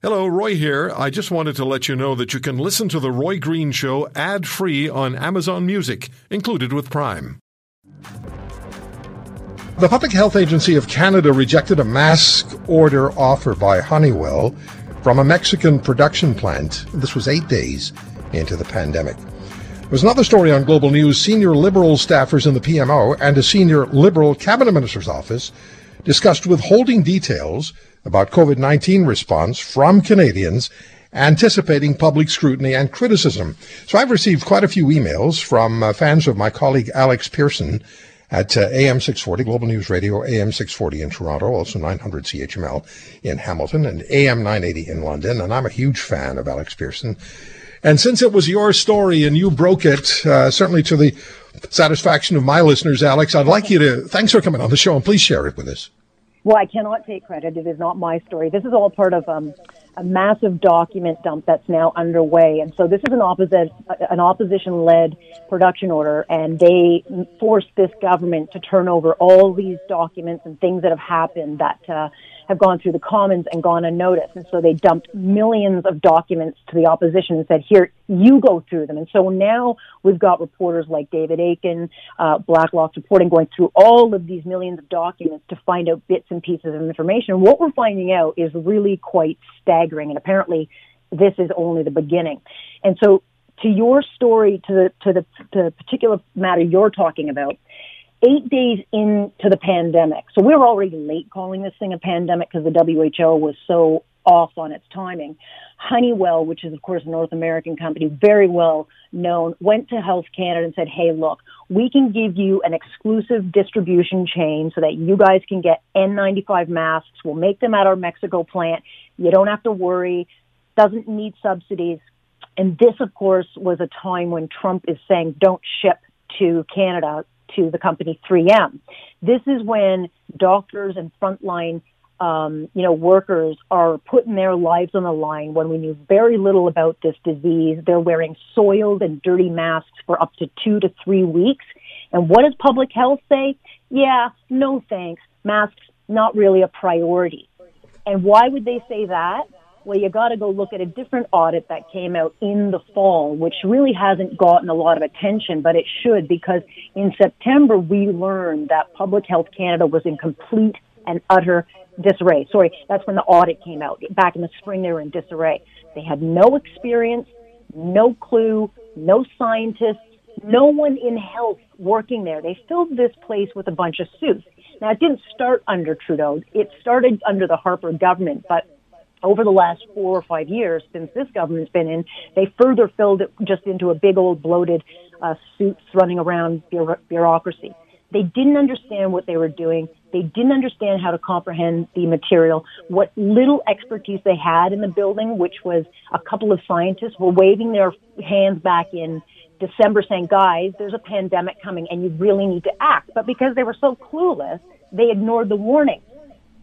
Hello, Roy here. I just wanted to let you know that you can listen to The Roy Green Show ad free on Amazon Music, included with Prime. The Public Health Agency of Canada rejected a mask order offer by Honeywell from a Mexican production plant. This was eight days into the pandemic. There was another story on Global News. Senior Liberal staffers in the PMO and a senior Liberal cabinet minister's office discussed withholding details about COVID 19 response from Canadians anticipating public scrutiny and criticism. So I've received quite a few emails from uh, fans of my colleague Alex Pearson at uh, AM 640, Global News Radio, AM 640 in Toronto, also 900 CHML in Hamilton, and AM 980 in London. And I'm a huge fan of Alex Pearson. And since it was your story and you broke it, uh, certainly to the satisfaction of my listeners, Alex, I'd like you to, thanks for coming on the show and please share it with us. Well, I cannot take credit. It is not my story. This is all part of um, a massive document dump that's now underway. And so this is an, opposi- an opposition-led production order, and they forced this government to turn over all these documents and things that have happened that uh, have gone through the Commons and gone unnoticed. And so they dumped millions of documents to the opposition and said, here, you go through them. And so now we've got reporters like David Akin, uh, Blacklock's reporting, going through all of these millions of documents to find out bits and pieces of information. What we're finding out is really quite staggering. And apparently this is only the beginning. And so to your story, to the, to the, to the particular matter you're talking about, eight days into the pandemic. So we were already late calling this thing a pandemic because the WHO was so off on its timing. Honeywell, which is of course a North American company, very well known, went to Health Canada and said, "Hey, look, we can give you an exclusive distribution chain so that you guys can get N95 masks. We'll make them at our Mexico plant. You don't have to worry. Doesn't need subsidies." And this, of course, was a time when Trump is saying, "Don't ship to Canada to the company 3M. This is when doctors and frontline um, you know, workers are putting their lives on the line when we knew very little about this disease. They're wearing soiled and dirty masks for up to two to three weeks. And what does public health say? Yeah, no thanks. Masks, not really a priority. And why would they say that? Well, you got to go look at a different audit that came out in the fall, which really hasn't gotten a lot of attention, but it should because in September we learned that Public Health Canada was in complete and utter disarray. Sorry, that's when the audit came out. Back in the spring, they were in disarray. They had no experience, no clue, no scientists, no one in health working there. They filled this place with a bunch of suits. Now, it didn't start under Trudeau. It started under the Harper government, but over the last four or five years since this government's been in, they further filled it just into a big old bloated uh, suits running around bureaucracy. They didn't understand what they were doing. They didn't understand how to comprehend the material. What little expertise they had in the building, which was a couple of scientists, were waving their hands back in December saying, guys, there's a pandemic coming and you really need to act. But because they were so clueless, they ignored the warning.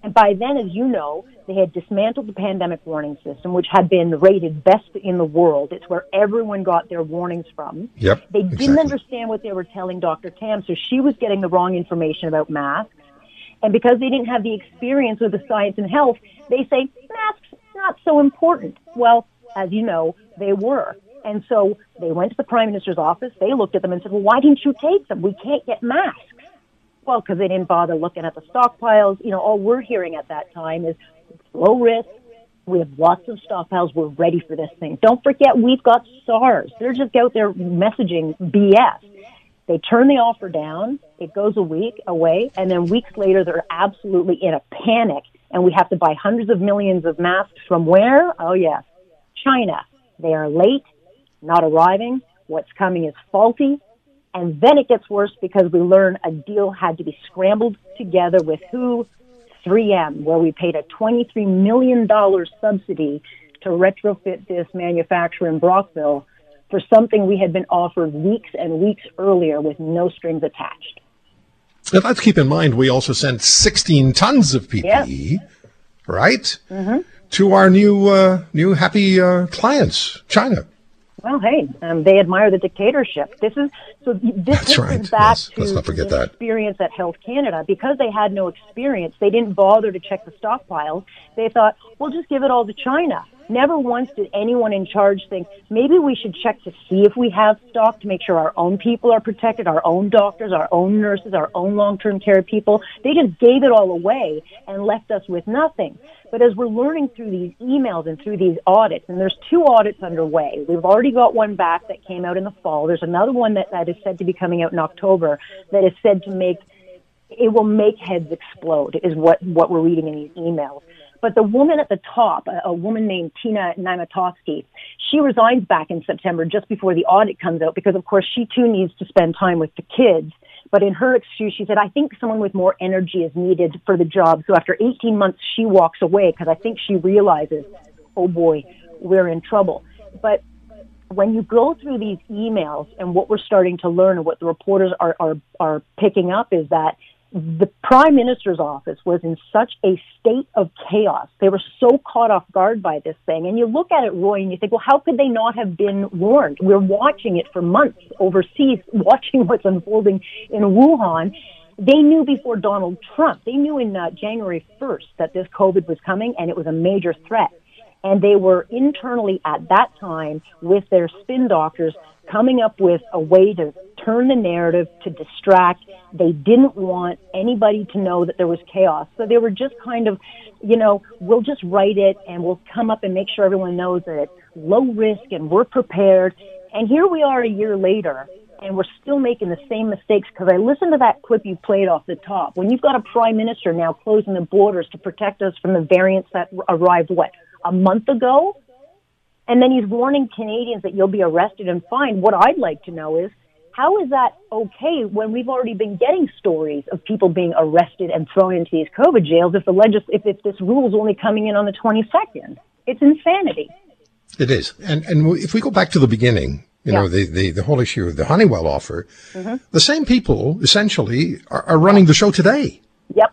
And by then, as you know, they had dismantled the pandemic warning system, which had been rated best in the world. It's where everyone got their warnings from. Yep. They didn't exactly. understand what they were telling Dr. Tam, so she was getting the wrong information about masks. And because they didn't have the experience with the science and health, they say masks not so important. Well, as you know, they were. And so they went to the prime minister's office. They looked at them and said, "Well, why didn't you take them? We can't get masks." Well, because they didn't bother looking at the stockpiles. You know, all we're hearing at that time is low risk. We have lots of stockpiles. We're ready for this thing. Don't forget, we've got SARS. They're just out there messaging BS. They turn the offer down. It goes a week away, and then weeks later, they're absolutely in a panic, and we have to buy hundreds of millions of masks from where? Oh yes, China. They are late, not arriving. What's coming is faulty. And then it gets worse because we learn a deal had to be scrambled together with who? 3M, where we paid a $23 million subsidy to retrofit this manufacturer in Brockville for something we had been offered weeks and weeks earlier with no strings attached. Now, let's keep in mind we also sent 16 tons of PPE, yep. right, mm-hmm. to our new uh, new happy uh, clients, China. Well, hey, um, they admire the dictatorship. This is so. This, That's right. is back yes. to Let's not forget the that. experience at Health Canada because they had no experience. They didn't bother to check the stockpiles. They thought, we'll just give it all to China. Never once did anyone in charge think maybe we should check to see if we have stock to make sure our own people are protected, our own doctors, our own nurses, our own long-term care people. They just gave it all away and left us with nothing. But as we're learning through these emails and through these audits, and there's two audits underway. We've already got one back that came out in the fall. There's another one that, that is said to be coming out in October that is said to make it will make heads explode is what, what we're reading in these emails. But the woman at the top, a, a woman named Tina Namiesniowski, she resigns back in September just before the audit comes out because of course she too needs to spend time with the kids. But in her excuse, she said, I think someone with more energy is needed for the job. So after 18 months, she walks away because I think she realizes, oh boy, we're in trouble. But when you go through these emails and what we're starting to learn and what the reporters are, are, are picking up is that the prime minister's office was in such a state of chaos. They were so caught off guard by this thing. And you look at it, Roy, and you think, well, how could they not have been warned? We're watching it for months overseas, watching what's unfolding in Wuhan. They knew before Donald Trump. They knew in uh, January 1st that this COVID was coming and it was a major threat. And they were internally at that time with their spin doctors coming up with a way to turn the narrative to distract. They didn't want anybody to know that there was chaos. So they were just kind of, you know, we'll just write it and we'll come up and make sure everyone knows that it's low risk and we're prepared. And here we are a year later and we're still making the same mistakes because I listened to that clip you played off the top. When you've got a prime minister now closing the borders to protect us from the variants that arrived, what, a month ago? And then he's warning Canadians that you'll be arrested and fined. What I'd like to know is how is that okay when we've already been getting stories of people being arrested and thrown into these COVID jails if the legis- if, if this rule is only coming in on the 22nd? It's insanity. It is. And, and if we go back to the beginning, you Yeah. know, the, the, the whole issue of the Honeywell offer, mm-hmm. the same people essentially are, are running the show today. Yep.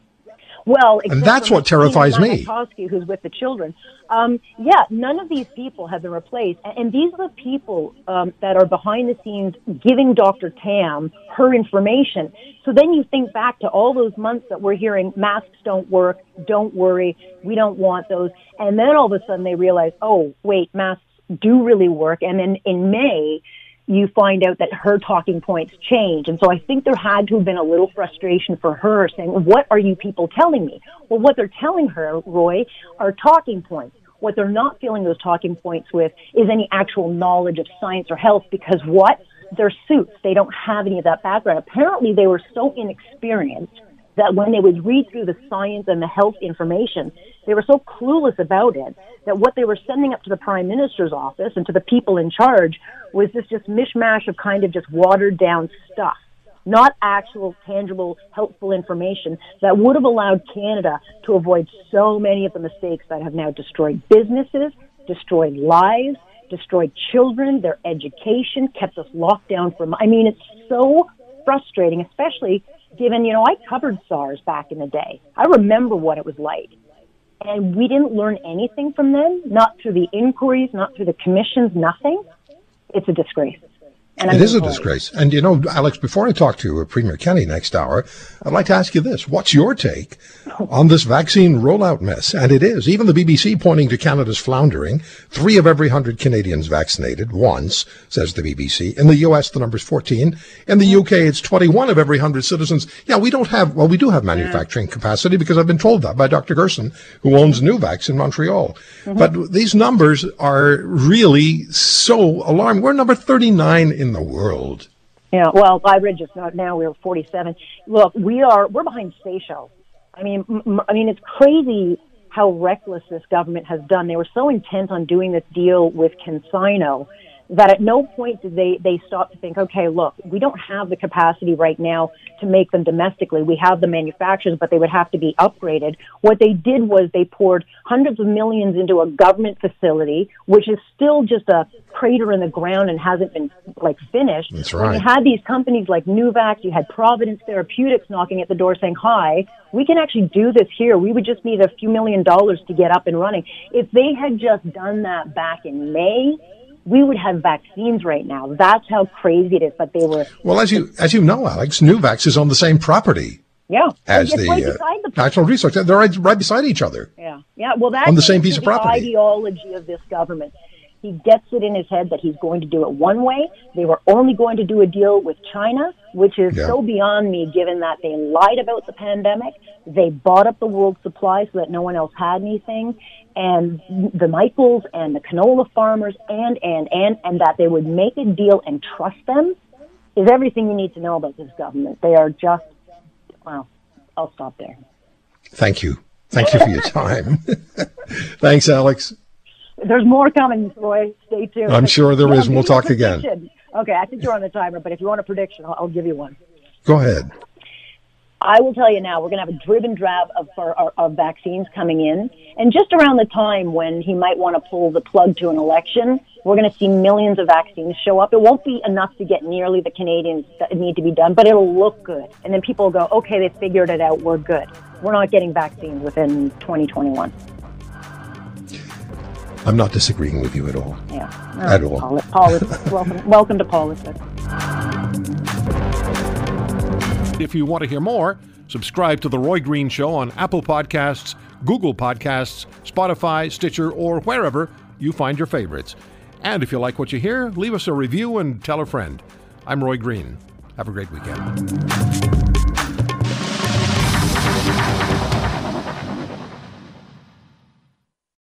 Well, and that's what terrifies me. Namiesniowski, who's with the children. Um, yeah, none of these people have been replaced, and, and these are the people um, that are behind the scenes giving Dr. Tam her information. So then you think back to all those months that we're hearing masks don't work, don't worry, we don't want those, and then all of a sudden they realize, oh wait, masks do really work, and then in May you find out that her talking points change. And so I think there had to have been a little frustration for her saying, what are you people telling me? Well, what they're telling her, Roy, are talking points. What they're not filling those talking points with is any actual knowledge of science or health because what? They're suits. They don't have any of that background. Apparently they were so inexperienced that when they would read through the science and the health information, they were so clueless about it that what they were sending up to the prime minister's office and to the people in charge was this just mishmash of kind of just watered down stuff, not actual tangible helpful information that would have allowed Canada to avoid so many of the mistakes that have now destroyed businesses, destroyed lives, destroyed children, their education, kept us locked down from, I mean, it's so frustrating, especially given, you know, I covered SARS back in the day. I remember what it was like. And we didn't learn anything from them, not through the inquiries, not through the commissions, nothing. It's a disgrace. And I'm It is a disgrace. And you know, Alex, before I talk to uh, Premier Kenney next hour, I'd like to ask you this. What's your take on this vaccine rollout mess? And it is. Even the BBC pointing to Canada's floundering. Three of every hundred Canadians vaccinated once, says the BBC. In the US, the number's 14. In the UK, it's 21 of every hundred citizens. Yeah, we don't have, well, we do have manufacturing capacity because I've been told that by Dr. Gerson, who owns Nuvax in Montreal. But these numbers are really so alarming. We're number 39 in the world. Yeah, well, I read just now, now we're 47. Look, we are, we're behind Seychelles. I mean, m- I mean, it's crazy how reckless this government has done. They were so intent on doing this deal with CanSino that at no point did they, they stop to think, okay, look, we don't have the capacity right now to make them domestically. We have the manufacturers, but they would have to be upgraded. What they did was they poured hundreds of millions into a government facility, which is still just a crater in the ground and hasn't been like finished. That's When right. you had these companies like Nuvax, you had Providence Therapeutics knocking at the door saying, hi, we can actually do this here. We would just need a few million dollars to get up and running. If they had just done that back in May, we would have vaccines right now. That's how crazy it is. But they were. Well, as you as you know, Alex, Nuvax is on the same property. Yeah, as the, right uh, the National Research. They're right, right beside each other. Yeah, yeah. Well, that's On the same piece of the property. ideology of this government. He gets it in his head that he's going to do it one way. They were only going to do a deal with China, which is Yeah. so beyond me given that they lied about the pandemic. They bought up the world supply so that no one else had anything. And the Michaels and the canola farmers and, and, and, and that they would make a deal and trust them is everything you need to know about this government. They are just, well, I'll stop there. Thank you. Thank you for your time. Thanks, Alex. There's more coming, Roy. Stay tuned. I'm sure there is, and we'll talk again. Okay, I think you're on the timer, but if you want a prediction, I'll, I'll give you one. Go ahead. I will tell you now, we're going to have a drib and drab of, for, of, of vaccines coming in. And just around the time when he might want to pull the plug to an election, we're going to see millions of vaccines show up. It won't be enough to get nearly the Canadians that need to be done, but it'll look good. And then people will go, okay, they figured it out. We're good. We're not getting vaccines within 2021. I'm not disagreeing with you at all. Yeah. At all. Poli- politics. welcome, welcome to politics. If you want to hear more, subscribe to The Roy Green Show on Apple Podcasts, Google Podcasts, Spotify, Stitcher, or wherever you find your favorites. And if you like what you hear, leave us a review and tell a friend. I'm Roy Green. Have a great weekend.